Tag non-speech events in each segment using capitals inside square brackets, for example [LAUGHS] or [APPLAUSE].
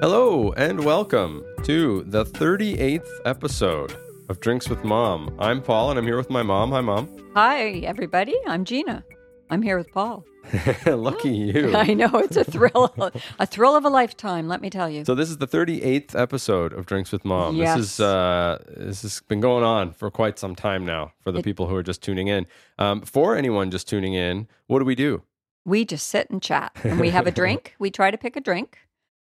Hello and welcome to the 38th episode of Drinks with Mom. I'm Paul and I'm here with my mom. Hi, Mom. Hi, everybody. I'm Gina. I'm here with Paul. [LAUGHS] Lucky [LAUGHS] you. I know it's a thrill, a thrill of a lifetime. Let me tell you. So this is the 38th episode of Drinks with Mom. Yes. This is uh, this has been going on for quite some time now. For the It- people who are just tuning in, um, for anyone just tuning in, what do we do? we just sit and chat, and we have a [LAUGHS] drink. We try to pick a drink,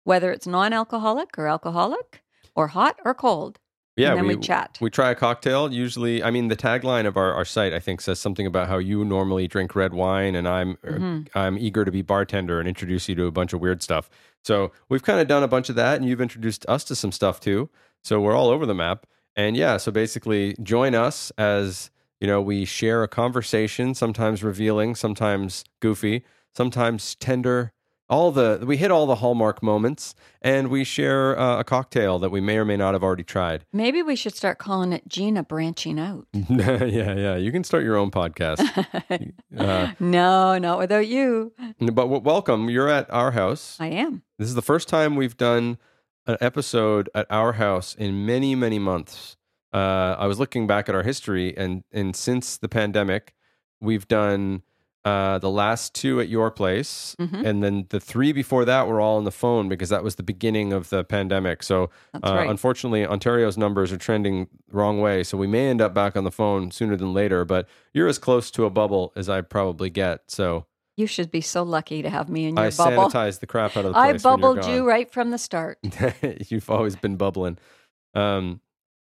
whether it's non-alcoholic or alcoholic, or hot or cold. Yeah, and then we, chat. We try a cocktail. Usually, I mean, the tagline of our, our site, I think, says something about how you normally drink red wine, and I'm Mhm. I'm eager to be bartender and introduce you to a bunch of weird stuff. So we've kind of done a bunch of that, and you've introduced us to some stuff too. So we're all over the map. And yeah, so basically, join us as you know we share a conversation, sometimes revealing, sometimes goofy, sometimes tender. All the we hit all the hallmark moments, and we share uh, a cocktail that we may or may not have already tried. Maybe we should start calling it Gina branching out. [LAUGHS] yeah, yeah. You can start your own podcast. [LAUGHS] uh, no, not without you. but w- welcome. You're at our house. I am. This is the first time we've done an episode at our house in many, many months. Uh, I was looking back at our history, and and since the pandemic, we've done uh, the last two at your place, Mhm. and then the three before that were all on the phone because that was the beginning of the pandemic. So uh, right. Unfortunately, Ontario's numbers are trending wrong way, so we may end up back on the phone sooner than later. But you're as close to a bubble as I probably get, so You should be so lucky to have me in your I bubble. sanitize the crap out of the I place. you're bubbled you right from the start. [LAUGHS] You've always been bubbling. Um,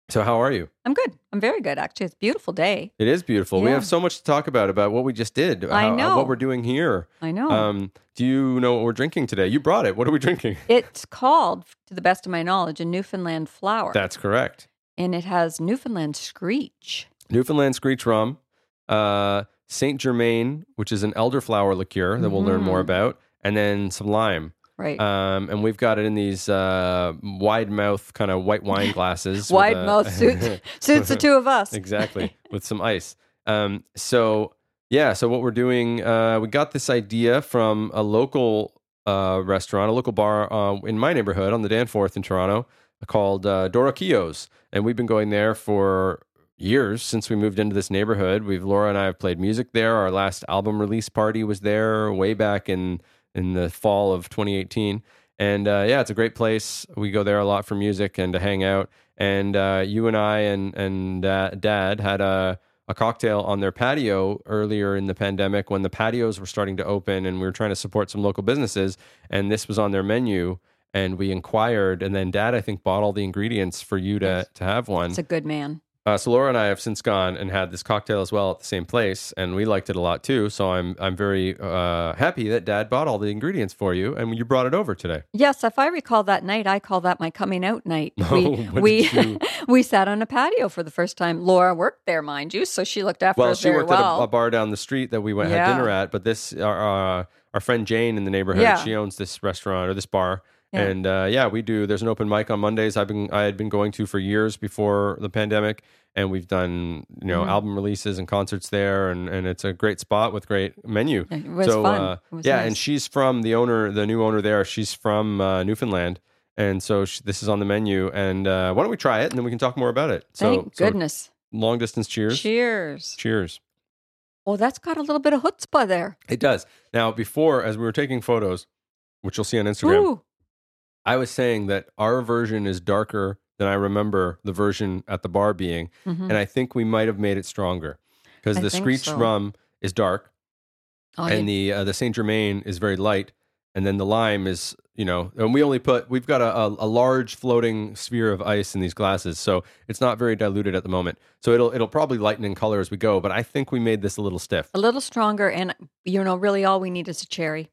so how are you? I'm good. I'm very good, actually. It's a beautiful day. It is beautiful. We have so much to talk about about what we just did. I how- know. what we're doing here. I know. Um, do you know what we're drinking today? You brought it. What are we drinking? [LAUGHS] It's called, to the best of my knowledge, a Newfoundland flower. That's correct. and it has Newfoundland screech. Newfoundland Screech Rum, uh, Saint Germain, which is an elderflower liqueur that we'll learn more Mhm. about, and then some lime. Right. Um, and we've got it in these uh, wide mouth kind of white wine [LAUGHS] glasses. Wide a- mouth suits [LAUGHS] suits the two of us. exactly with some ice. Um, so yeah, so what we're doing, uh, we got this idea from a local uh, restaurant, a local bar uh, in my neighborhood on the Danforth in Toronto called uh, Dora Keogh's, and we've been going there for years since we moved into this neighborhood. We've Laura and I have played music there. Our last album release party was there way back in in the fall of 2018. And uh, yeah, it's a great place. We go there a lot for music and to hang out. And uh, you and I and and uh, Dad had a a cocktail on their patio earlier in the pandemic when the patios were starting to open and we were trying to support some local businesses. And this was on their menu. And we inquired, and then Dad, I think, bought all the ingredients for you to to have one. It's a good man. Uh, so Laura and I have since gone and had this cocktail as well at the same place, and we liked it a lot too. So I'm I'm very uh, happy that Dad bought all the ingredients for you, and you brought it over today. Yes, if I recall that night, I call that my coming out night. [LAUGHS] Oh, we we [LAUGHS] we sat on a patio for the first time. Laura worked there, mind you, so she looked after Well, us she very worked well. at a, a bar down the street that we went had dinner at, but this our uh, our friend Jane in the neighborhood, Yeah. she owns this restaurant or this bar. Yeah. And uh, yeah, we do. There's an open mic on Mondays. I've been I had been going to for years before the pandemic, and we've done you know Mhm. album releases and concerts there, and, and it's a great spot with great menu. it was so fun. Uh, It was yeah, nice. and she's from the owner, the new owner there. She's from uh, Newfoundland, and so she, this is on the menu. And uh, why don't we try it, and then we can talk more about it. So, Thank so goodness. long distance cheers. Cheers. Cheers. Oh, that's got a little bit of chutzpah there. It does. Now, before, as we were taking photos, which you'll see on Instagram, Ooh, I was saying that our version is darker than I remember the version at the bar being, mhm. and I think we might have made it stronger because the Screech so. rum is dark, Oh, and you- the uh, the Saint Germain is very light, and then the lime is you know, and we only put we've got a, a, a large floating sphere of ice in these glasses, so it's not very diluted at the moment. So it'll it'll probably lighten in color as we go, but I think we made this a little stiff. a little stronger, and you know, really, all we need is a cherry.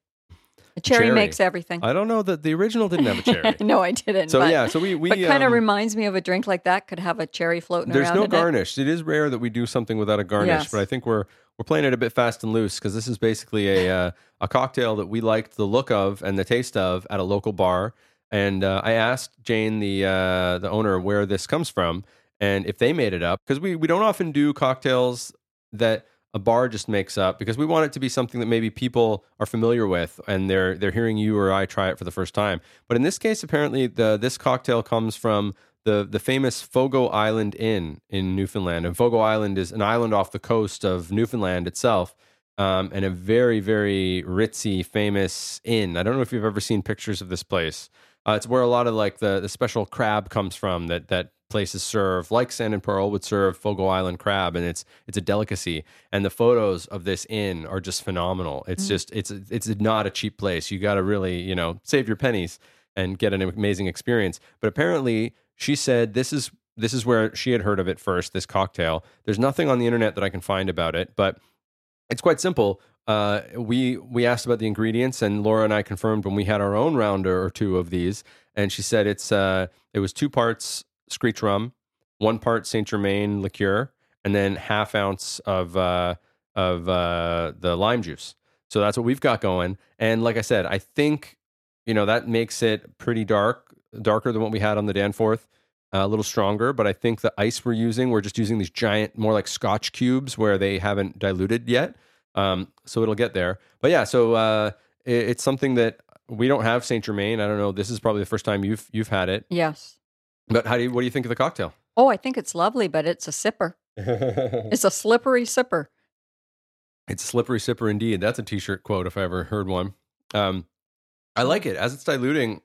A cherry, Cherry. makes everything. I don't know that the original didn't have a cherry. [LAUGHS] no, I didn't. So but, yeah, so we we but kind of um, reminds me of a drink like that could have a cherry floating around. There's no in it. garnish. It is rare that we do something without a garnish, Yes. but I think we're we're playing it a bit fast and loose because this is basically a uh, a cocktail that we liked the look of and the taste of at a local bar. And uh, I asked Jane, the uh, the owner, where this comes from and if they made it up because we we don't often do cocktails that a bar just makes up because we want it to be something that maybe people are familiar with and they're they're hearing you or I try it for the first time. But in this case, apparently the this cocktail comes from the the famous Fogo Island Inn in Newfoundland, and Fogo Island is an island off the coast of Newfoundland itself, um, and a very very ritzy, famous inn. I don't know if you've ever seen pictures of this place. Uh, it's where a lot of like the the special crab comes from that that places serve, like Sand and Pearl would serve Fogo Island crab, and it's it's a delicacy. And the photos of this inn are just phenomenal. It's just it's it's not a cheap place. You got to really you know save your pennies and get an amazing experience. But apparently, she said this is this is where she had heard of it first. This cocktail. There's nothing on the internet that I can find about it, but it's quite simple. Uh, we we asked about the ingredients, and Laura and I confirmed when we had our own rounder or two of these, and she said it's uh, it was two parts Screech rum, one part Saint Germain liqueur, and then half ounce of uh, of uh, the lime juice. So that's what we've got going. And like I said, I think you know that makes it pretty dark, darker than what we had on the Danforth. Uh, a little stronger, but I think the ice we're using, we're just using these giant, more like Scotch cubes where they haven't diluted yet. Um, so it'll get there. But yeah, so uh, it, it's something that we don't have Saint Germain. I don't know. This is probably the first time you've you've had it. Yes. But how do you? What do you think of the cocktail? Oh, I think it's lovely, but it's a sipper. [LAUGHS] It's a slippery sipper. It's a slippery sipper indeed. That's a t-shirt quote if I ever heard one. Um, I like it as it's diluting.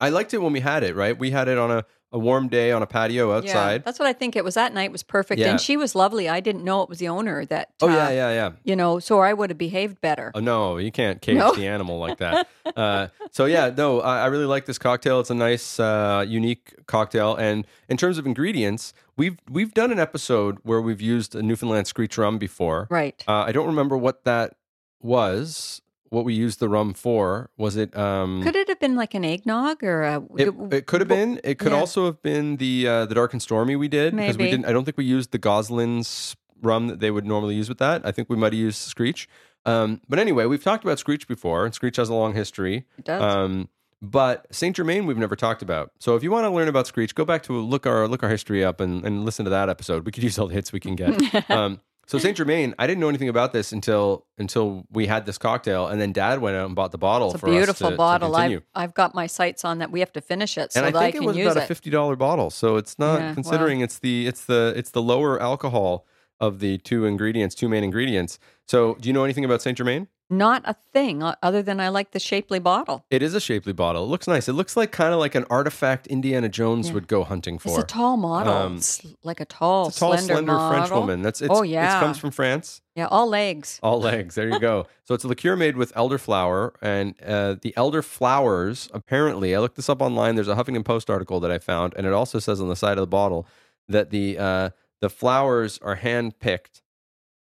I liked it when we had it. Right, we had it on a, a warm day on a patio outside. Yeah, that's what I think. It was that night was perfect, Yeah. and she was lovely. I didn't know it was the owner that. oh uh, yeah, yeah, yeah. You know, so I would have behaved better. Oh no, you can't cage No. the animal like that. uh, so yeah, no, I, I really like this cocktail. It's a nice, uh, unique cocktail. And in terms of ingredients, we've we've done an episode where we've used a Newfoundland Screech rum before. Right. Uh, I don't remember what that was. What we used the rum for? Was it? Um, Could it have been like an eggnog or a? it, it could have been. It could yeah. also have been the uh, the dark and stormy we did because we didn't. I don't think we used the Gosling's rum that they would normally use with that. I think we might have used Screech. Um, but anyway, we've talked about Screech before, and Screech has a long history. It does. Um, but Saint Germain we've never talked about. So if you want to learn about Screech, go back to look our look our history up and, and listen to that episode. We could use all the hits we can get. [LAUGHS] um, so Saint Germain, I didn't know anything about this until until we had this cocktail, and then Dad went out and bought the bottle it's a beautiful to, bottle. To I've. I've got my sights on that. We have to finish it so and I think I it was about a fifty dollar bottle, so it's not Yeah, well. considering it's the it's the it's the lower alcohol of the two ingredients, two main ingredients. So, do you know anything about Saint Germain? Not a thing other than I like the shapely bottle. It is a shapely bottle. It looks nice. It looks like kind of like an artifact Indiana Jones Yeah. would go hunting for. It's a tall model. Um, it's like a tall, a tall, slender, slender, French woman. That's it's, Oh, yeah. It comes from France. Yeah, all legs. All legs. There you go. [LAUGHS] so it's a liqueur made with elderflower, and uh, the elder flowers. Apparently, I looked this up online. There's a Huffington Post article that I found, and it also says on the side of the bottle that the uh, the flowers are hand picked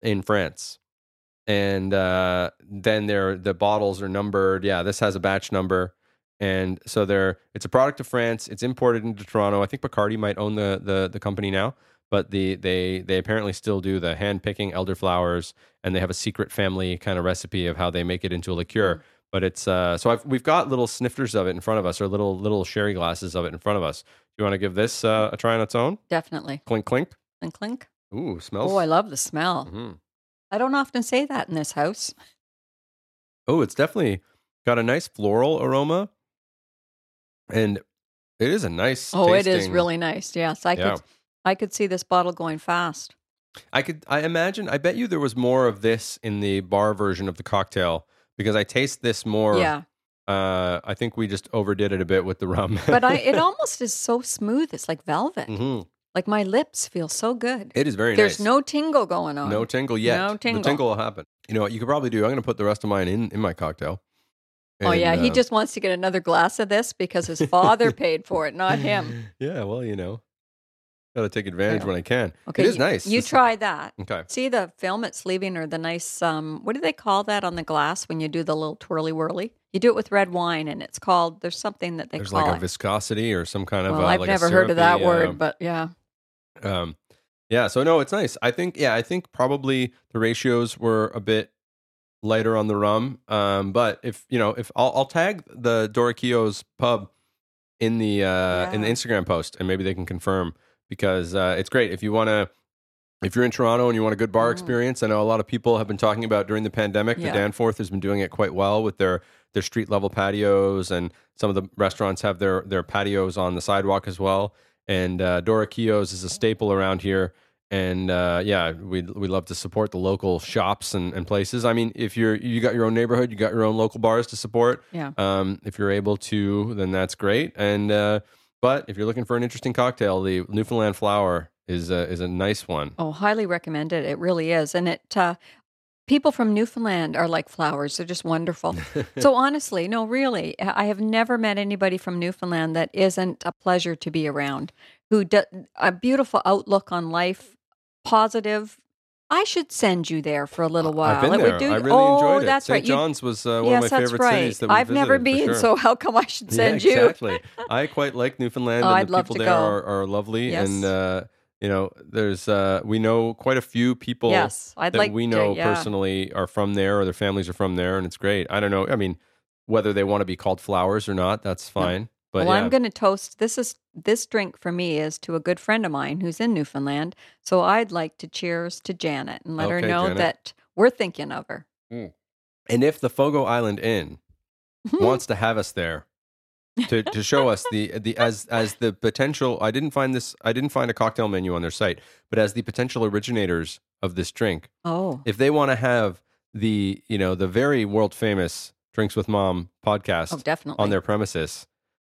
in France, and uh, then they're the bottles are numbered. Yeah, this has a batch number. And so they're it's a product of France. It's imported into Toronto. I think Bacardi might own the the, the company now, but the they they apparently still do the hand picking elderflowers, and they have a secret family kind of recipe of how they make it into a liqueur. But it's uh, so I've, we've got little snifters of it in front of us, or little little sherry glasses of it in front of us. Do you want to give this uh, a try on its own? Definitely. Clink clink. Clink, clink. Ooh, smells. Oh, I love the smell. Mhm. I don't often say that in this house. Oh, it's definitely got a nice floral aroma, and it is a nice. Oh, it is really nice. Yes, I Yeah. could. I could see this bottle going fast. I could. I imagine. I bet you there was more of this in the bar version of the cocktail because I taste this more. yeah, Uh, I think we just overdid it a bit with the rum. but I. It [LAUGHS] almost is so smooth. It's like velvet. Mhm. Like my lips feel so good. It is very nice. There's nice. no tingle going on. no tingle yet. No tingle. The tingle. will happen. You know what? You could probably do. I'm going to put the rest of mine in in my cocktail. oh yeah, he uh, just wants to get another glass of this because his father [LAUGHS] paid for it, not him. [LAUGHS] Yeah. Well, you know, got to take advantage Yeah. when I can. Okay, it is you, nice. You This- try that. [LAUGHS] Okay. See the film it's leaving or the nice um what do they call that on the glass when you do the little twirly whirly? You do it with red wine and it's called there's something that they There's call like a it. viscosity or some kind of. well, uh, I've like a never heard of that syrupy, word, uh, but yeah. Um, yeah, so no, it's nice. I think, yeah, I think probably the ratios were a bit lighter on the rum. Um, but if you know, if I'll, I'll tag the Dora Keogh's pub in the uh, in the Instagram post, and maybe they can confirm because uh, it's great if you want to If you're in Toronto and you want a good bar Mm. experience, I know a lot of people have been talking about during the pandemic. Yeah. The Danforth has been doing it quite well with their their street level patios, and some of the restaurants have their their patios on the sidewalk as well. And uh, Dora Keogh's is a staple around here. And uh, yeah, we we love to support the local shops and, and places. I mean, if you're you got your own neighborhood, you got your own local bars to support. Yeah. Um, if you're able to, then that's great. And uh, but if you're looking for an interesting cocktail, the Newfoundland Flower is a, is a nice one. Oh, highly recommended. It It really is. And it, uh, people from Newfoundland are like flowers. They're just wonderful. [LAUGHS] so honestly, no, really, I have never met anybody from Newfoundland that isn't a pleasure to be around. Who do, a beautiful outlook on life, positive. I should send you there for a little while. I've been It there. would do- I really oh, enjoyed it. that's St. right. John's was uh, one yes, of my favorite right. cities that we I've never visited, for been, sure. so how come I should [LAUGHS] Yeah, send you? exactly. I quite like Newfoundland, Oh, and I'd the love people to there go. are, are lovely. Yes. And uh, you know, there's uh, we know quite a few people Yes, I'd that like we to- know yeah. personally are from there, or their families are from there, and it's great. I don't know. I mean, whether they want to be called flowers or not, that's fine. But well, yeah, I'm going to toast. This is this drink for me is to a good friend of mine who's in Newfoundland. So I'd like to cheers to Janet and let her know Janet. that we're thinking of her. and if the Fogo Island Inn [LAUGHS] wants to have us there to, to show us the the as as the potential I didn't find this I didn't find a cocktail menu on their site, but as the potential originators of this drink, oh, if they want to have the you know the very world famous Drinks with Mom podcast oh, definitely. on their premises,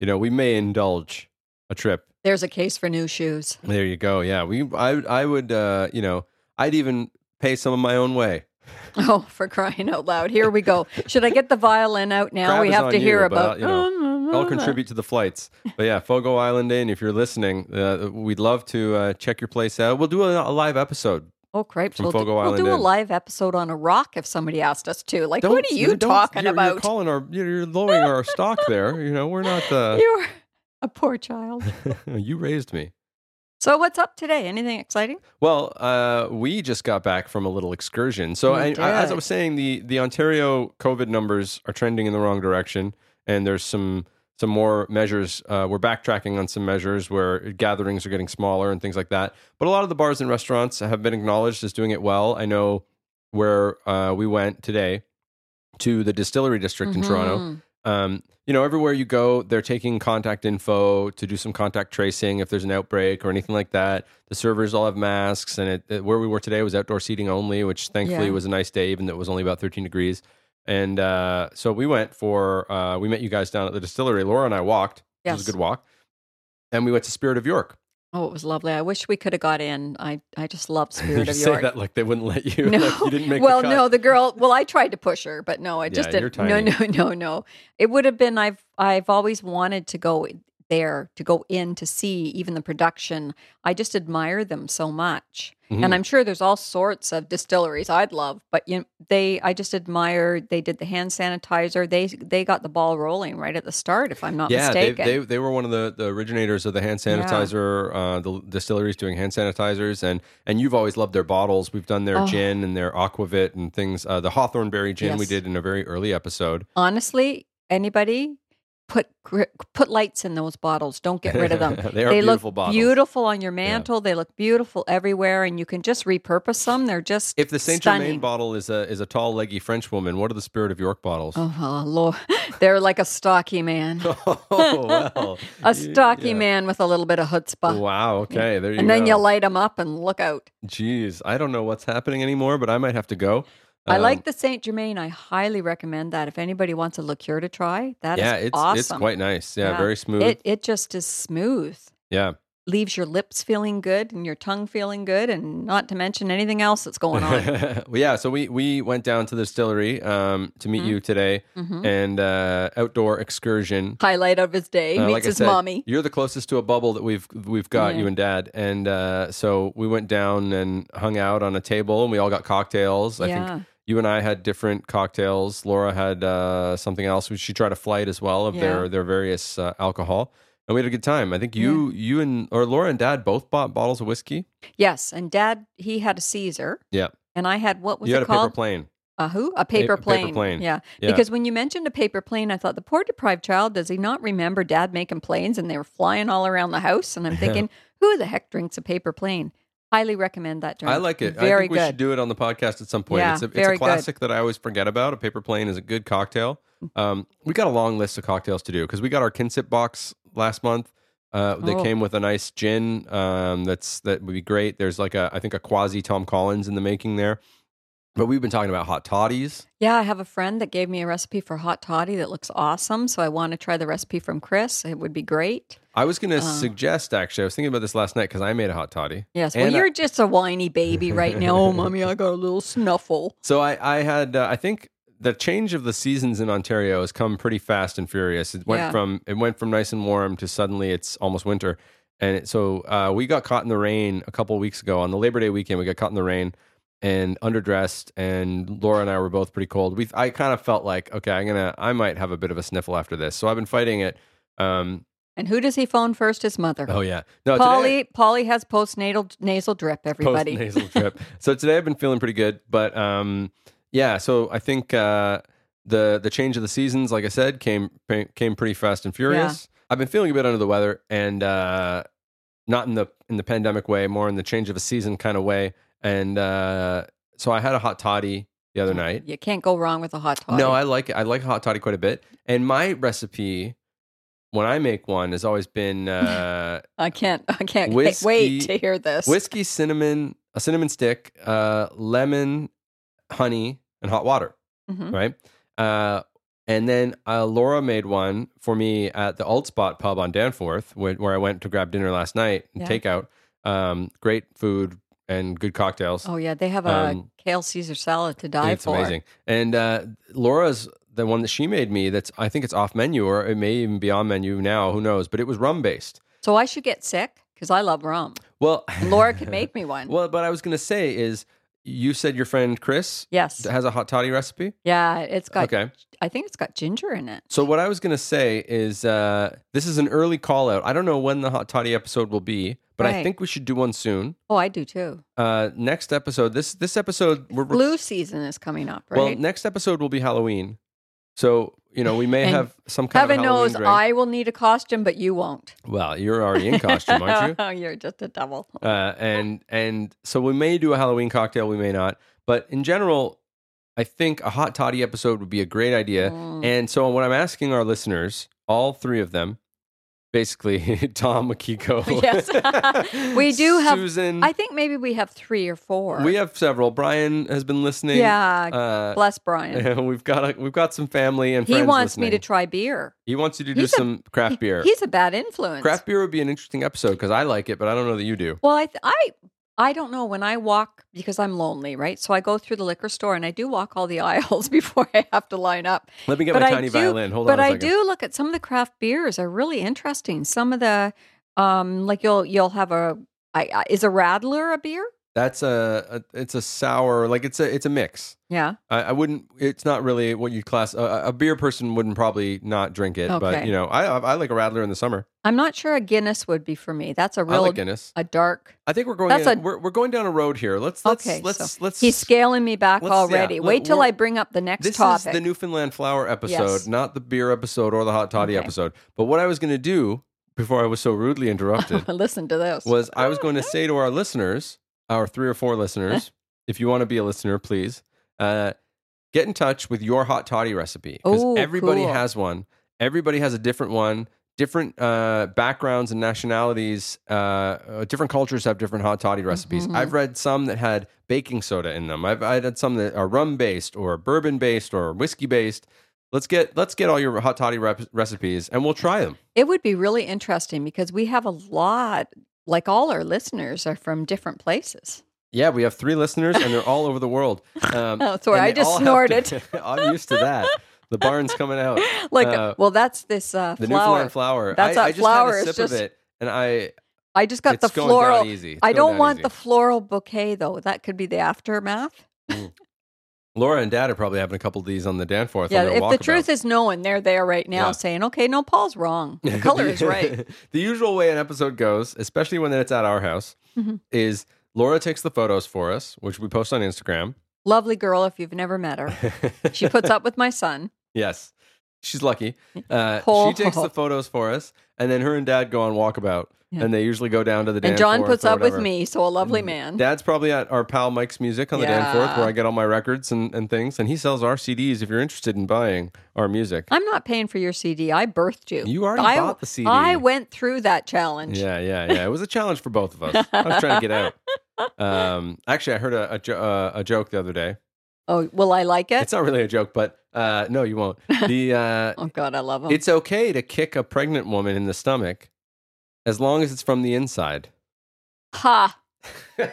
you know we may indulge a trip. There's a case for new shoes. There you go. Yeah, we I I would uh, you know I'd even pay some of my own way. [LAUGHS] Oh, for crying out loud! Here we go. Should I get the violin out now? Crab we have to you, hear but, about. uh, you know, I'll contribute to the flights. But yeah, Fogo Island Inn, if you're listening, uh, we'd love to uh, check your place out. We'll do a, a live episode. Oh, cripes! From We'll, do, Fogo we'll Island do a live episode on a rock if somebody asked us to. Like, what are you don't- talking you're, about? You're calling our, you're you're lowering our stock there. You know, we're not. Uh, [LAUGHS] You're a poor child. [LAUGHS] you raised me. So, what's up today? Anything exciting? Well, uh, we just got back from a little excursion. So, I, I- as I did. was saying, the the Ontario COVID numbers are trending in the wrong direction, and there's some some more measures. Uh, we're backtracking on some measures where gatherings are getting smaller and things like that. But a lot of the bars and restaurants have been acknowledged as doing it well. I know where uh, we went today to the distillery district in Toronto. Mhm. Um, you know, everywhere you go, they're taking contact info to do some contact tracing if there's an outbreak or anything like that. The servers all have masks, and it, it- where we were today was outdoor seating only, which thankfully Yeah. was a nice day, even though it was only about 13 degrees. And uh, so we went for uh, we met you guys down at the distillery. Laura and I walked. It was Yes. a good walk, and we went to Spirit of York. Oh, it was lovely. I wish we could have got in. I, I just love [LAUGHS] Spirit you of say York. that like they wouldn't let you. No, like you didn't make. well, the cut. no, the girl. Well, I tried to push her, but no, I just Yeah, didn't. No, no, [LAUGHS] no, no. It would have been. I've I've always wanted to go there to go in to see even the production. I just admire them so much, Mhm. and I'm sure there's all sorts of distilleries I'd love, but you know, they. I just admire. They did the hand sanitizer. They they got the ball rolling right at the start, if I'm not yeah, they, mistaken. they they were one of the, the originators of the hand Yeah. sanitizer. Uh, the distilleries doing hand sanitizers, and and you've always loved their bottles. We've done their Oh. gin and their aquavit and things. Uh, the Hawthorne berry gin we did in a very early episode. Honestly, anybody put put lights in those bottles. Don't get rid of them. [LAUGHS] they are they beautiful look bottles. beautiful on your mantle. They look beautiful everywhere, and you can just repurpose them. They're just If the Saint stunning. Germain bottle is a is a tall, leggy French woman, what are the Spirit of York bottles? Oh, Lord. [LAUGHS] they're like a stocky man, [LAUGHS] Oh, well, a stocky yeah. man with a little bit of chutzpah. Wow. Okay. There you and go. then you light them up and look out. Jeez, I don't know what's happening anymore, but I might have to go. I Um, like the Saint Germain. I highly recommend that. If anybody wants a liqueur to try, that is yeah, it's awesome. it's quite nice. Yeah, Yeah. very smooth. It it just is smooth. yeah. Leaves your lips feeling good and your tongue feeling good, and not to mention anything else that's going on. [LAUGHS] well, yeah, so we we went down to the distillery um, to meet Mhm. you today, Mhm. and uh, outdoor excursion. Highlight of his day Uh, meets like his said, mommy. You're the closest to a bubble that we've we've got, Yeah. you and Dad, and uh, so we went down and hung out on a table, and we all got cocktails. I yeah. think you and I had different cocktails. Laura had uh, something else. She tried a flight as well of their Yeah. their various uh, alcohol, and we had a good time. I think you you and or Laura and Dad both bought bottles of whiskey. Yes, and Dad he had a Caesar, Yeah, and I had what was you it had a paper plane. A who? A paper paper plane. plane. Yeah. Yeah. Because when you mentioned a paper plane, I thought the poor deprived child, does he not remember dad making planes and they were flying all around the house? And I'm [LAUGHS] thinking, who the heck drinks a paper plane? Highly recommend that drink. I like it. Very I think we good. should do it on the podcast at some point. Yeah, it's a, it's a good. classic that I always forget about. A paper plane is a good cocktail. Um, we got a long list of cocktails to do because we got our Kinsip box last month. Uh, they Oh. came with a nice gin. Um, that's that would be great. There's like a I think a quasi Tom Collins in the making there. But we've been talking about hot toddies. Yeah, I have a friend that gave me a recipe for hot toddy that looks awesome. So I want to try the recipe from Chris. It would be great. I was going to Uh. suggest actually. I was thinking about this last night because I made a hot toddy. Yes. Well, you're just a whiny baby right now. oh, [LAUGHS] mommy, I got a little snuffle. So I, I had, uh, I think the change of the seasons in Ontario has come pretty fast and furious. It went Yeah. from it went from nice and warm to suddenly it's almost winter, and it, so uh, we got caught in the rain a couple of weeks ago on the Labor Day weekend. We got caught in the rain and underdressed, and Laura and I were both pretty cold. We I kind of felt like okay, I'm gonna I might have a bit of a sniffle after this, so I've been fighting it. Um, And who does he phone first? His mother. oh yeah, no, Polly, Polly has postnatal nasal drip. Everybody. post nasal drip. [LAUGHS] so today I've been feeling pretty good, but um, yeah. So I think uh, the the change of the seasons, like I said, came came pretty fast and furious. I've been feeling a bit under the weather, and uh, not in the in the pandemic way, more in the change of a season kind of way. And uh, so I had a hot toddy the other night. You can't go wrong with a hot toddy. No, I like it. I like hot toddy quite a bit. And my recipe, when I make one, has always been uh, [LAUGHS] I can't. I can't [LAUGHS] Whiskey- wait to hear this. whiskey, cinnamon, a cinnamon stick, uh, lemon, honey, and hot water. Mhm. Right. Uh, and then uh, Laura made one for me at the Old Spot pub on Danforth, where, where I went to grab dinner last night and Yeah. takeout. Um, great food and good cocktails. Oh yeah, they have a Um, kale Caesar salad to die it's for. It's amazing. And uh, Laura's the one that she made me. That's I think it's off menu or it may even be on menu now. Who knows? But it was rum based. So I should get sick because I love rum. Well, Laura could make me one. [LAUGHS] well, but I was going to say is you said your friend Chris yes. has a hot toddy recipe. Yeah, it's got. Okay. I think it's got ginger in it. So what I was going to say is uh, this is an early call out. I don't know when the hot toddy episode will be, but I think we should do one soon. Oh, I do too. Uh, next episode, this this episode, we're, Blue season is coming up, right? well, next episode will be Halloween. So you know we may have some kind Heaven of Halloween knows drink. I will need a costume, but you won't. Well, you're already in costume, aren't you? [LAUGHS] Oh, you're just a devil. Uh, and and so we may do a Halloween cocktail, we may not. But in general, I think a hot toddy episode would be a great idea. Mm. And so what I'm asking our listeners, all three of them, basically [LAUGHS] Tom, Akiko. [LAUGHS] Yes. [LAUGHS] We do have- Susan. I think maybe we have three or four. we have several. Brian has been listening. Yeah. Uh, Bless Brian. we've got a, we've got some family and He wants me to try beer. He wants you to do a- some craft beer. He's a bad influence. Craft beer would be an interesting episode because I like it, but I don't know that you do. Well, I, th- I, I don't know when I walk because I'm lonely, right? So I go through the liquor store and I do walk all the [LAUGHS] aisles before I have to line up. Let me get but my I tiny do, violin. Hold but on a I do look at some of the craft beers are really interesting. Some of the, um, like you'll you'll have a, I, I, is a Radler a beer? That's a, a it's a sour like it's a it's a mix. Yeah. I, I wouldn't. It's not really what you class. A, a beer person wouldn't probably not drink it, but you know, I I like a Radler in the summer. I'm not sure a Guinness would be for me. That's a I real like Guinness. a dark. I think we're going. That's in- a- we're we're going down a road here. Let's let's Okay, let's so let's. He's scaling me back let's- yeah, already. Wait till I bring up the next this topic. is the Newfoundland flower episode, Yes. not the beer episode or the hot toddy Okay. episode. But what I was going to do before I was so rudely [LAUGHS] interrupted Listen to this. was I was [LAUGHS] going to say to our listeners, our three or four listeners, [LAUGHS] if you want to be a listener, please uh, get in touch with your hot toddy recipe because everybody cool. has one. Everybody has a different one. Different uh, backgrounds and nationalities, uh, uh, different cultures have different hot toddy recipes. Mhm. I've read some that had baking soda in them. I've I had some that are rum based or bourbon based or whiskey based. Let's get let's get all your hot toddy rep- recipes and we'll try them. It would be really interesting because we have a lot, like all our listeners are from different places. Yeah, we have three listeners, and they're all over the world. Um, [LAUGHS] Oh, sorry, I just snorted. to- [LAUGHS] I'm used to that. The barn's coming out. [LAUGHS] Like, Uh, well, that's this uh, The flower. Newfoundland flower. That's I, a I just flower, had a sip just- of it, and I I just got the floral. down easy. It's I don't want easy. the floral bouquet though. That could be the aftermath. Laura and Dad are probably having a couple of these on the Danforth. yeah, if the truth is known, they're there right now Yeah. saying, "Okay, no, Paul's wrong. [LAUGHS] The color is right." [LAUGHS] the usual way an episode goes, especially when it's at our house, Mhm. is Laura takes the photos for us, which we post on Instagram. Lovely girl. If you've never met her, [LAUGHS] she puts up with my son. Yes. She's lucky. Uh. She takes the [LAUGHS] photos for us, and then her and dad go on walkabout, Yeah. and they usually go down to the. and John Danforth puts or up with whatever. me, so a lovely man. Dad's probably at our pal Mike's Music on the Yeah. Danforth, where I get all my records and, and things, and he sells our CDs. If you're interested in buying our music, I'm not paying for your CD. I birthed you. You already I, bought the CD. I went through that challenge. yeah, yeah, yeah. It was a challenge for both of us. [LAUGHS] I was trying to get out. Um, actually, I heard a a, jo- uh, a joke the other day. Oh, will I like it? It's not really a joke, but uh, no, you won't. The [LAUGHS] uh, oh God, I love them. it's okay to kick a pregnant woman in the stomach as long as it's from the inside. ha! [LAUGHS]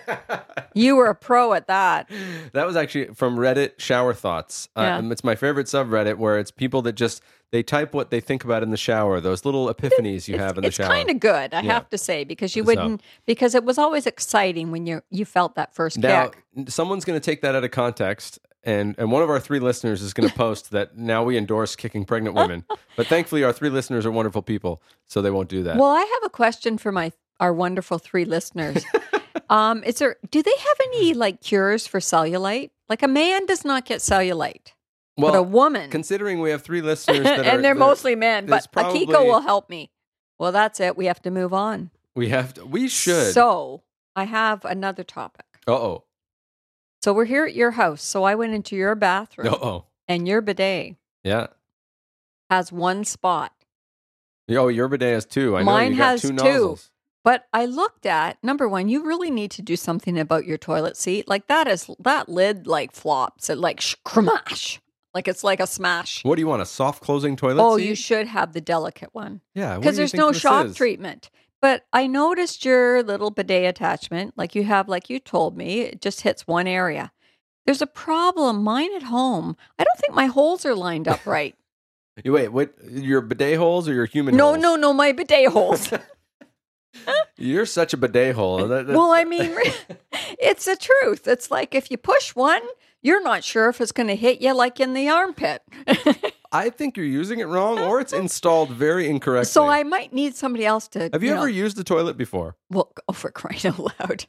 You were a pro at that. that was actually from Reddit Shower Thoughts. Uh, Yeah. um, it's my favorite subreddit where it's people that just they type what they think about in the shower. Those little epiphanies you have in the shower. it's kind of good, I Yeah. have to say, because you wouldn't because it was always exciting when you you felt that first now, kick. someone's going to take that out of context, and and one of our three listeners is going [LAUGHS] to post that now we endorse kicking pregnant women. but thankfully, our three listeners are wonderful people, so they won't do that. Well, I have a question for my our wonderful three listeners. [LAUGHS] um, is there do they have any like cures for cellulite? Like a man does not get cellulite, but a woman considering we have three listeners [LAUGHS] that are, and they're mostly men. But Akiko will help me. Well, that's it. We have to move on. we have to, we should. So I have another topic. uh oh, So we're here at your house. So I went into your bathroom, uh oh, and your bidet yeah. has one spot. Oh, your bidet has two. I know Mine you got has two two. nozzles. But I looked at number one. You really need to do something about your toilet seat. Like that is that lid like flops. It like smash. Like it's like a smash. What do you want? A soft closing toilet oh, seat? you should have the delicate one yeah, what because you there's think no this shock is? treatment. But I noticed your little bidet attachment, like you have, like you told me, it just hits one area. There's a problem. Mine at home. I don't think my holes are lined up right. [LAUGHS] You wait, what? Your bidet holes or your human no, holes? no, no, my bidet holes. [LAUGHS] You're such a bidet hole. That- that- well, I [LAUGHS] mean, it's the truth. It's like if you push one, you're not sure if it's going to hit you like in the armpit. I think you're using it wrong, or it's installed very incorrectly. so I might need somebody else to. have you, know, ever used the toilet before? Well, oh, for crying out loud.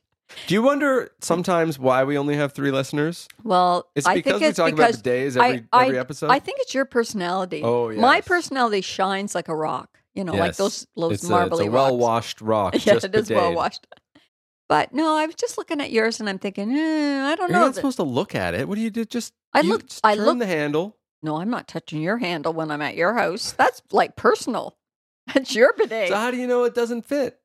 Do you wonder sometimes why we only have three listeners? Well, It's I because think we it's talk about bidets I- every I, every episode. I think it's your personality. Oh, My personality shines like a rock. You know, like those those it's a, marbly it's a well washed rock. [LAUGHS] Yeah, just it is well washed. But no, I was just looking at yours and I'm thinking, eh, I don't know. You're not that- supposed to look at it. What do you do? Just I you look- just I turn look- the handle. No, I'm not touching your handle when I'm at your house. That's like personal. [LAUGHS] That's your bidet. So how do you know it doesn't fit?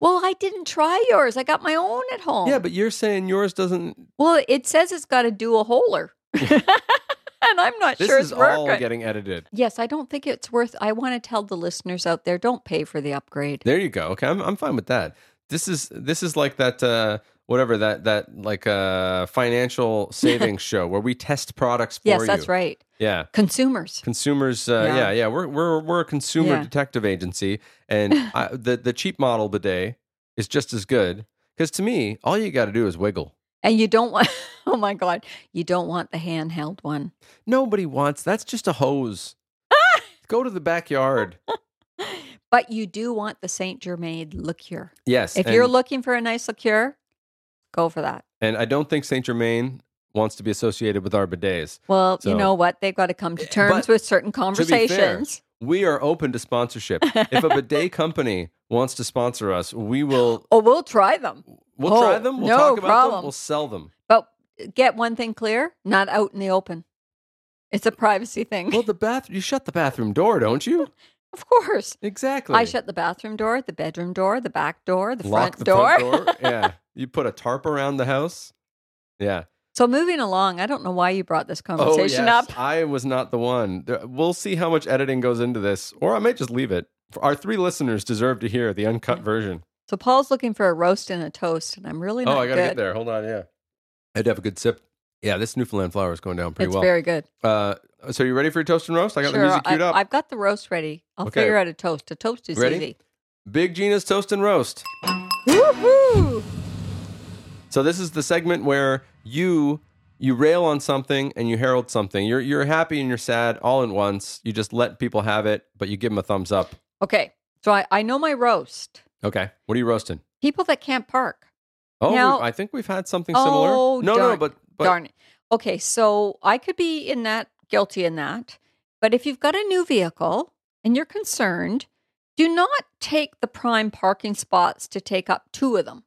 well, I didn't try yours. I got my own at home. Yeah, but you're saying yours doesn't. well, it says it's got to do a dual holer, [LAUGHS] and I'm not This sure is it's all working. getting edited. yes, I don't think it's worth. I want to tell the listeners out there: don't pay for the upgrade. There you go. Okay, I'm I'm fine with that. This is this is like that uh whatever that that like uh financial [LAUGHS] savings show where we test products for yes, you. that's right. Yeah. Consumers. Consumers uh Yeah. yeah, yeah, we're we're we're a consumer Yeah. detective agency and [LAUGHS] I, the the cheap model bidet is just as good cuz to me all you got to do is wiggle. And you don't want, [LAUGHS] oh my God, you don't want the handheld one. Nobody wants that's just a hose. [LAUGHS] Go to the backyard. But you do want the Saint Germain liqueur. Yes. If you're looking for a nice liqueur, go for that. and I don't think Saint Germain wants to be associated with our bidets. Well, So- you know what? They've got to come to eh, terms with certain be fair, conversations. We are open to sponsorship. if a bidet [LAUGHS] company wants to sponsor us, we will [GASPS] oh, we'll try them. we'll Oh, try them. We'll no talk about them. problem. We'll sell them. But uh, get one thing clear not out in the open. It's a privacy thing. Well, the bath you shut the bathroom door, don't you? [LAUGHS] of course. Exactly. I shut the bathroom door, the bedroom door, the back door, the Lock front the door. front door. yeah. [LAUGHS] You put a tarp around the house. Yeah. So moving along, I don't know why you brought this conversation Oh, conversation yes. up. I was not the one. We'll see how much editing goes into this, or I might just leave it. Our three listeners deserve to hear the uncut version. So Paul's looking for a roast and a toast, and I'm really not Oh, I gotta good. get there. Hold on. Yeah. I'd have a good sip. Yeah, this Newfoundland flower is going down pretty it's well. very good. Uh, so you ready for your toast and roast? I got sure, the music queued I, up. I've got the roast ready. I'll Okay. figure out a toast. A toast is Ready? easy. Big Gina's toast and roast. Woohoo! So this is the segment where you you rail on something and you herald something. You're you're happy and you're sad all at once. You just let people have it, but you give them a thumbs up. Okay, so I, I know my roast. Okay, what are you roasting? People that can't park. Oh, Now- I think we've had something similar. Oh, no, no, but but Darn it. Okay, so I could be in that guilty in that. But if you've got a new vehicle and you're concerned, do not take the prime parking spots to take up two of them.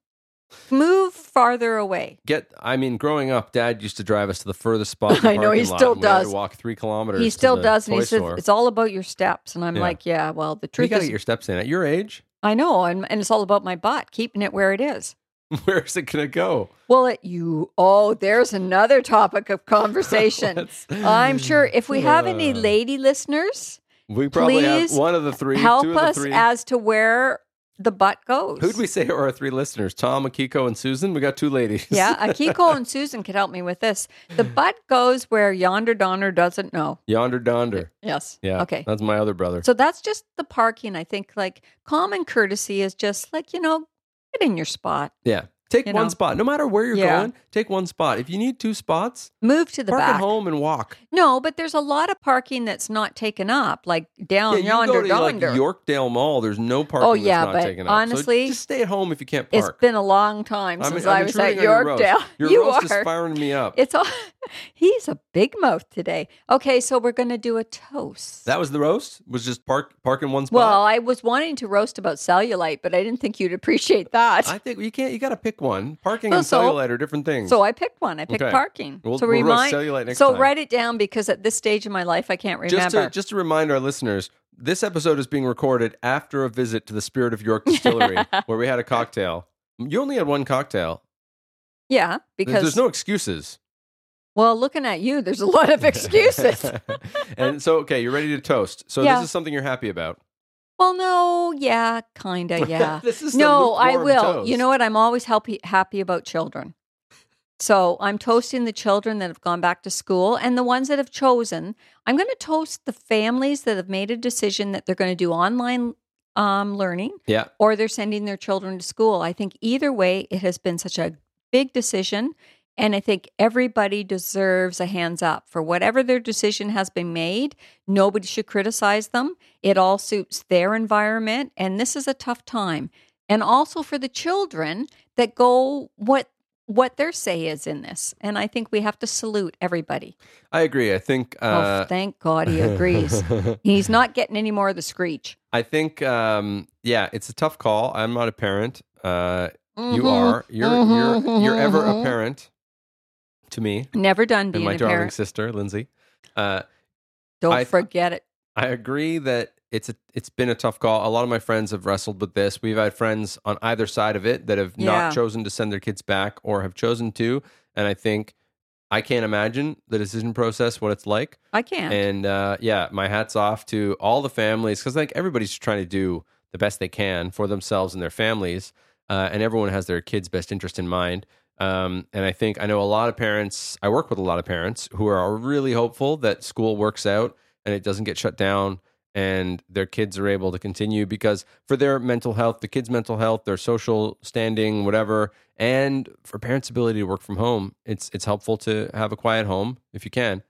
Move farther away. Get. I mean, growing up, Dad used to drive us to the furthest spot. in the [LAUGHS] I know, he still and we had to does. walk three kilometers. He still does, and he says store. it's all about your steps. And I'm Yeah. like, yeah, well, the You truth got to is, get your steps in at your age. I know, and, and it's all about my butt, keeping it where it is. [LAUGHS] Where's it gonna go? Well, it you. Oh, there's another topic of conversation. [LAUGHS] I'm sure if we have any Uh, lady listeners, we probably please have one of the three. help two of the us three. as to where the butt goes. Who'd we say are our three listeners? Tom, Akiko, and Susan. We got two ladies. Yeah, [LAUGHS] Akiko and Susan could help me with this. The butt goes where yonder donner doesn't know. Yonder Donder. Yes. Yeah. Okay. That's my other brother. So that's just the parking. I think like common courtesy is just like, you know, get in your spot. yeah. Take you one know. spot. No matter where you're Yeah. going, take one spot. If you need two spots, Move to the park back. at home and walk. No, but there's a lot of parking that's not taken up, like down yeah, you yonder go to like. Yorkdale Mall. There's no oh, parking. Oh, that's yeah, not but taken up. So honestly, just stay at home if you can't it's park. been a long time I'm- since I'm I was at on your roast. Yorkdale. Your you roast are. is firing me up. It's all. [LAUGHS] He's a big mouth today. Okay, so we're going to do a toast. that was the roast. Was just park park in one spot. well, I was wanting to roast about cellulite, but I didn't think you'd appreciate that. I think you can't. You got to pick one. Parking Well, and so- cellulite are different things. so I picked one. I picked Okay. parking. We'll- so we'll remind. cellulite next so time. write it down because at this stage of my life, I can't remember. just to just to remind our listeners, this episode is being recorded after a visit to the Spirit of York [LAUGHS] Distillery, where we had a cocktail. You only had one cocktail. yeah, There's- because there's no excuses. well, looking at you, there's a lot of [LAUGHS] excuses. and so, okay, you're ready to toast. So Yeah. this is something you're happy about. Well, no, yeah, kinda, [LAUGHS] yeah. this is no, I will. toast. You know what? I'm always happy happy about children. So I'm toasting the children that have gone back to school and the ones that have chosen. I'm going to toast the families that have made a decision that they're going to do online um, learning Yeah. or they're sending their children to school. I think either way, it has been such a big decision. And I think everybody deserves a hands up for whatever their decision has been made. Nobody should criticize them. It all suits their environment. And this is a tough time. And also for the children that go what what their say is in this. And I think we have to salute everybody. I agree. I think. oh, Uh, thank God he agrees. [LAUGHS] He's not getting any more of the screech. I think. Um, yeah, it's a tough call. I'm not a parent. Uh, You Mhm. are. You're. Mhm, You're. You're ever a mhm. parent to me Never done and my a darling parent. sister, Lindsay. Uh, Don't I- forget it. I agree that it's a, it's been a tough call. A lot of my friends have wrestled with this. We've had friends on either side of it that have Yeah. not chosen to send their kids back or have chosen to, and I think I can't imagine the decision process what it's like. I can't. And uh, yeah, my hats off to all the families because like everybody's trying to do the best they can for themselves and their families, uh, and everyone has their kids' best interest in mind. Um, and I think I know a lot of parents. I work with a lot of parents who are really hopeful that school works out and it doesn't get shut down and their kids are able to continue because for their mental health, the kids' mental health, their social standing, whatever, and for parents' ability to work from home, it's it's helpful to have a quiet home if you can.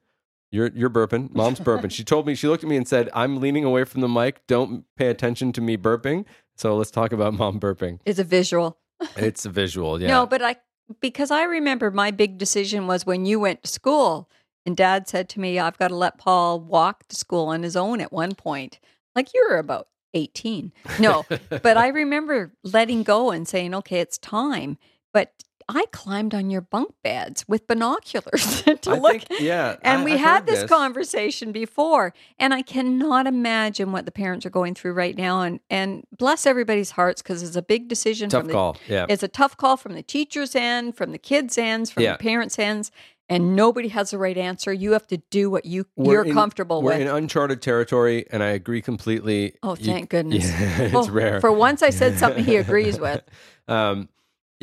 You're you're burping. Mom's burping. She told me she looked at me and said, "I'm leaning away from the mic. Don't pay attention to me burping." So let's talk about mom burping. it's a visual. It's a visual, yeah. No, but I because I remember my big decision was when you went to school and dad said to me, I've got to let Paul walk to school on his own at one point. Like you were about 18. No, but I [LAUGHS] remember letting go and saying, okay, it's time. But I climbed on your bunk beds with binoculars [LAUGHS] to I look. think, yeah, and I- we I've had heard this, conversation before, and I cannot imagine what the parents are going through right now. And and bless everybody's hearts because it's a big decision. Tough from the, call. Yeah, It's a tough call from the teacher's end, from the kids' ends, from Yeah. the parents' ends, and nobody has the right answer. You have to do what you We're you're in- comfortable We're with. in uncharted territory, and I agree completely. oh, You- thank goodness! [LAUGHS] Yeah, it's rare. For once, I said something he [LAUGHS] agrees with. um,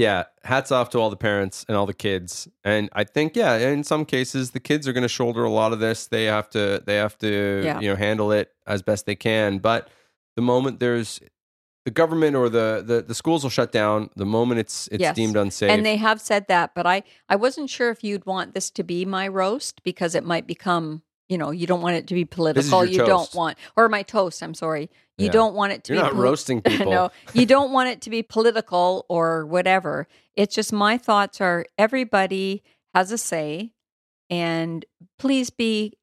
yeah, hats off to all the parents and all the kids. And I think, yeah, in some cases, the kids are going to shoulder a lot of this. They have to, they have to, Yeah. you know, handle it as best they can. But the moment there's the government or the the, the schools will shut down, the moment it's it's Yes. deemed unsafe. And they have said that, but I I wasn't sure if you'd want this to be my roast because it might become. You know, you don't want it to be political. You don't want, or my toast. I'm sorry. You Yeah. don't want it to You're be not roasting [LAUGHS] people. no, you don't want it to be political or whatever. It's just my thoughts are everybody has a say, and please be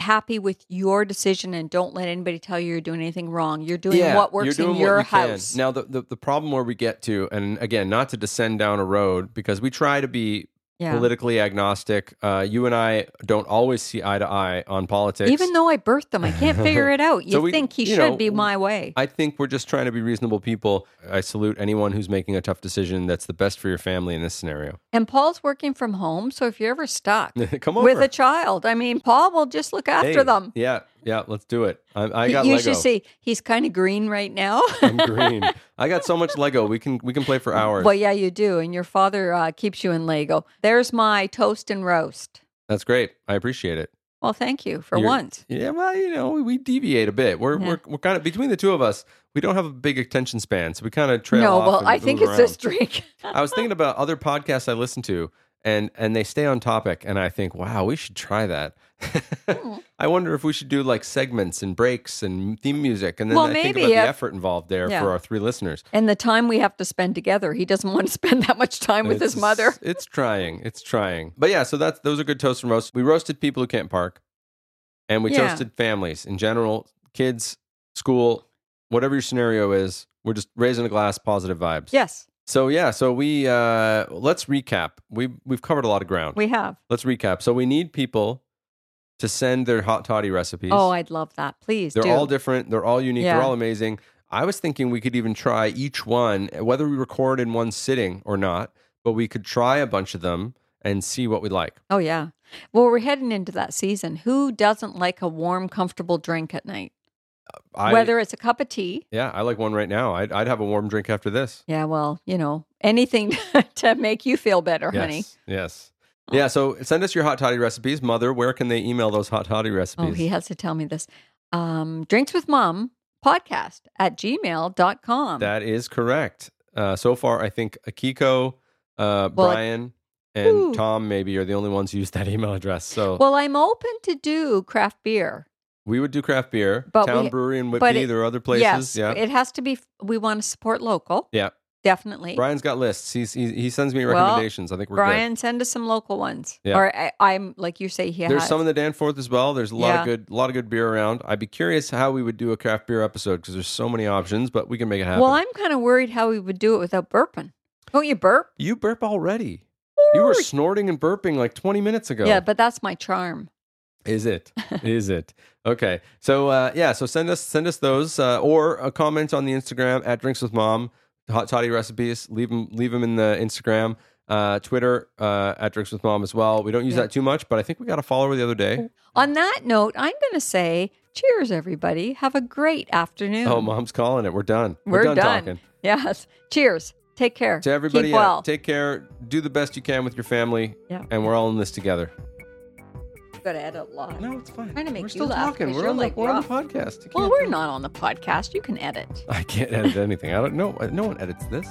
happy with your decision and don't let anybody tell you you're doing anything wrong. You're doing what you're works doing in what your you can. house. Now, the, the the problem where we get to, and again, not to descend down a road because we try to be yeah. politically agnostic. Uh, you and I don't always see eye to eye on politics. Even though I birthed them, I can't figure it [LAUGHS] out. You So we- think he you should know, be my way. I think we're just trying to be reasonable people. I salute anyone who's making a tough decision that's the best for your family in this scenario. And Paul's working from home, so if you're ever stuck [LAUGHS] Come over with a child, I mean, Paul will just look after Hey, them. Yeah, yeah, let's do it. I, I got you Lego. should see he's kind of green right now. I'm green. [LAUGHS] I got so much Lego. We can we can play for hours. well, yeah, you do, and your father uh, keeps you in Lego. There's my toast and roast. That's great. I appreciate it. Well, thank you for You're- once. Yeah, well, you know, we, we deviate a bit. We're Yeah. we're we're kind of between the two of us. We don't have a big attention span, so we kind of trail No, well, I think it's this drink. I was thinking about other podcasts I listen to, and and they stay on topic, and I think, wow, we should try that. Hmm. [LAUGHS] I wonder if we should do like segments and breaks and theme music, and then Well, I think about the effort involved there Yeah. for our three listeners. and the time we have to spend together, he doesn't want to [LAUGHS] spend that much time with his mother. [LAUGHS] It's trying. It's trying. But yeah, so that's those are good toast and roasts. We roasted people who can't park, and we Yeah. toasted families in general, kids, school, whatever your scenario is. We're just raising a glass, positive vibes. Yes, So yeah, so we uh let's recap. We we've covered a lot of ground. we have. let's recap. So we need people to send their hot toddy recipes. Oh, I'd love that. Please They're do. all different. They're all unique. They're all amazing. I was thinking we could even try each one, whether we record in one sitting or not, but we could try a bunch of them and see what we like. Oh, yeah. Well, we're heading into that season. Who doesn't like a warm, comfortable drink at night? I, Whether it's a cup of tea. yeah, I like one right now. I'd, I'd have a warm drink after this. Yeah, well, you know, anything [LAUGHS] to make you feel better, honey. Yes. Yes. Yeah. So send us your hot toddy recipes. Mother, where can they email those hot toddy recipes? Oh, he has to tell me this. Um, Drinks with Mom podcast at gmail.com. That is correct. Uh, so far, I think Akiko, uh, Well, Brian, and Ooh. Tom maybe are the only ones who use that [LAUGHS] email address. So well, I'm open to do craft beer. We would do craft beer, But Town we- Brewery in Whitby. it- there are other places. yes, yeah. it has to be. We want to support local, yeah. definitely. Brian's got lists. He's, he, he sends me Well, recommendations. I think we're Brian, send us some local ones. Yeah. Or I, I'm like you say, he. There's has. some in the Danforth as well. There's a lot Yeah. of good, a lot of good beer around. I'd be curious how we would do a craft beer episode because there's so many options, but we can make it happen. well, I'm kind of worried how we would do it without burping. Don't you burp? you burp already. You were snorting and burping like 20 minutes ago. Yeah, but that's my charm. Is it? Is it? Okay. So uh, yeah. So send us send us those uh, or a comment on the Instagram at Drinks with Mom. Hot toddy recipes. Leave them leave them in the Instagram. Uh, Twitter uh, at Drinks with Mom as well. We don't use Yeah. that too much, but I think we got a follower the other day. On that note, I'm going to say cheers, everybody. Have a great afternoon. Oh, Mom's calling it. We're done. We're done, done. talking. Yes. Cheers. Take care. To everybody, Keep yeah, well. take care. Do the best you can with your family. Yeah. And we're all in this together. Got to edit a lot. No, it's fine. Trying to make we're you still laugh, talking. We're on, like, the, we're on the podcast. Well, we're not on the podcast. You can edit. [LAUGHS] I can't edit anything. I don't know. No one edits this.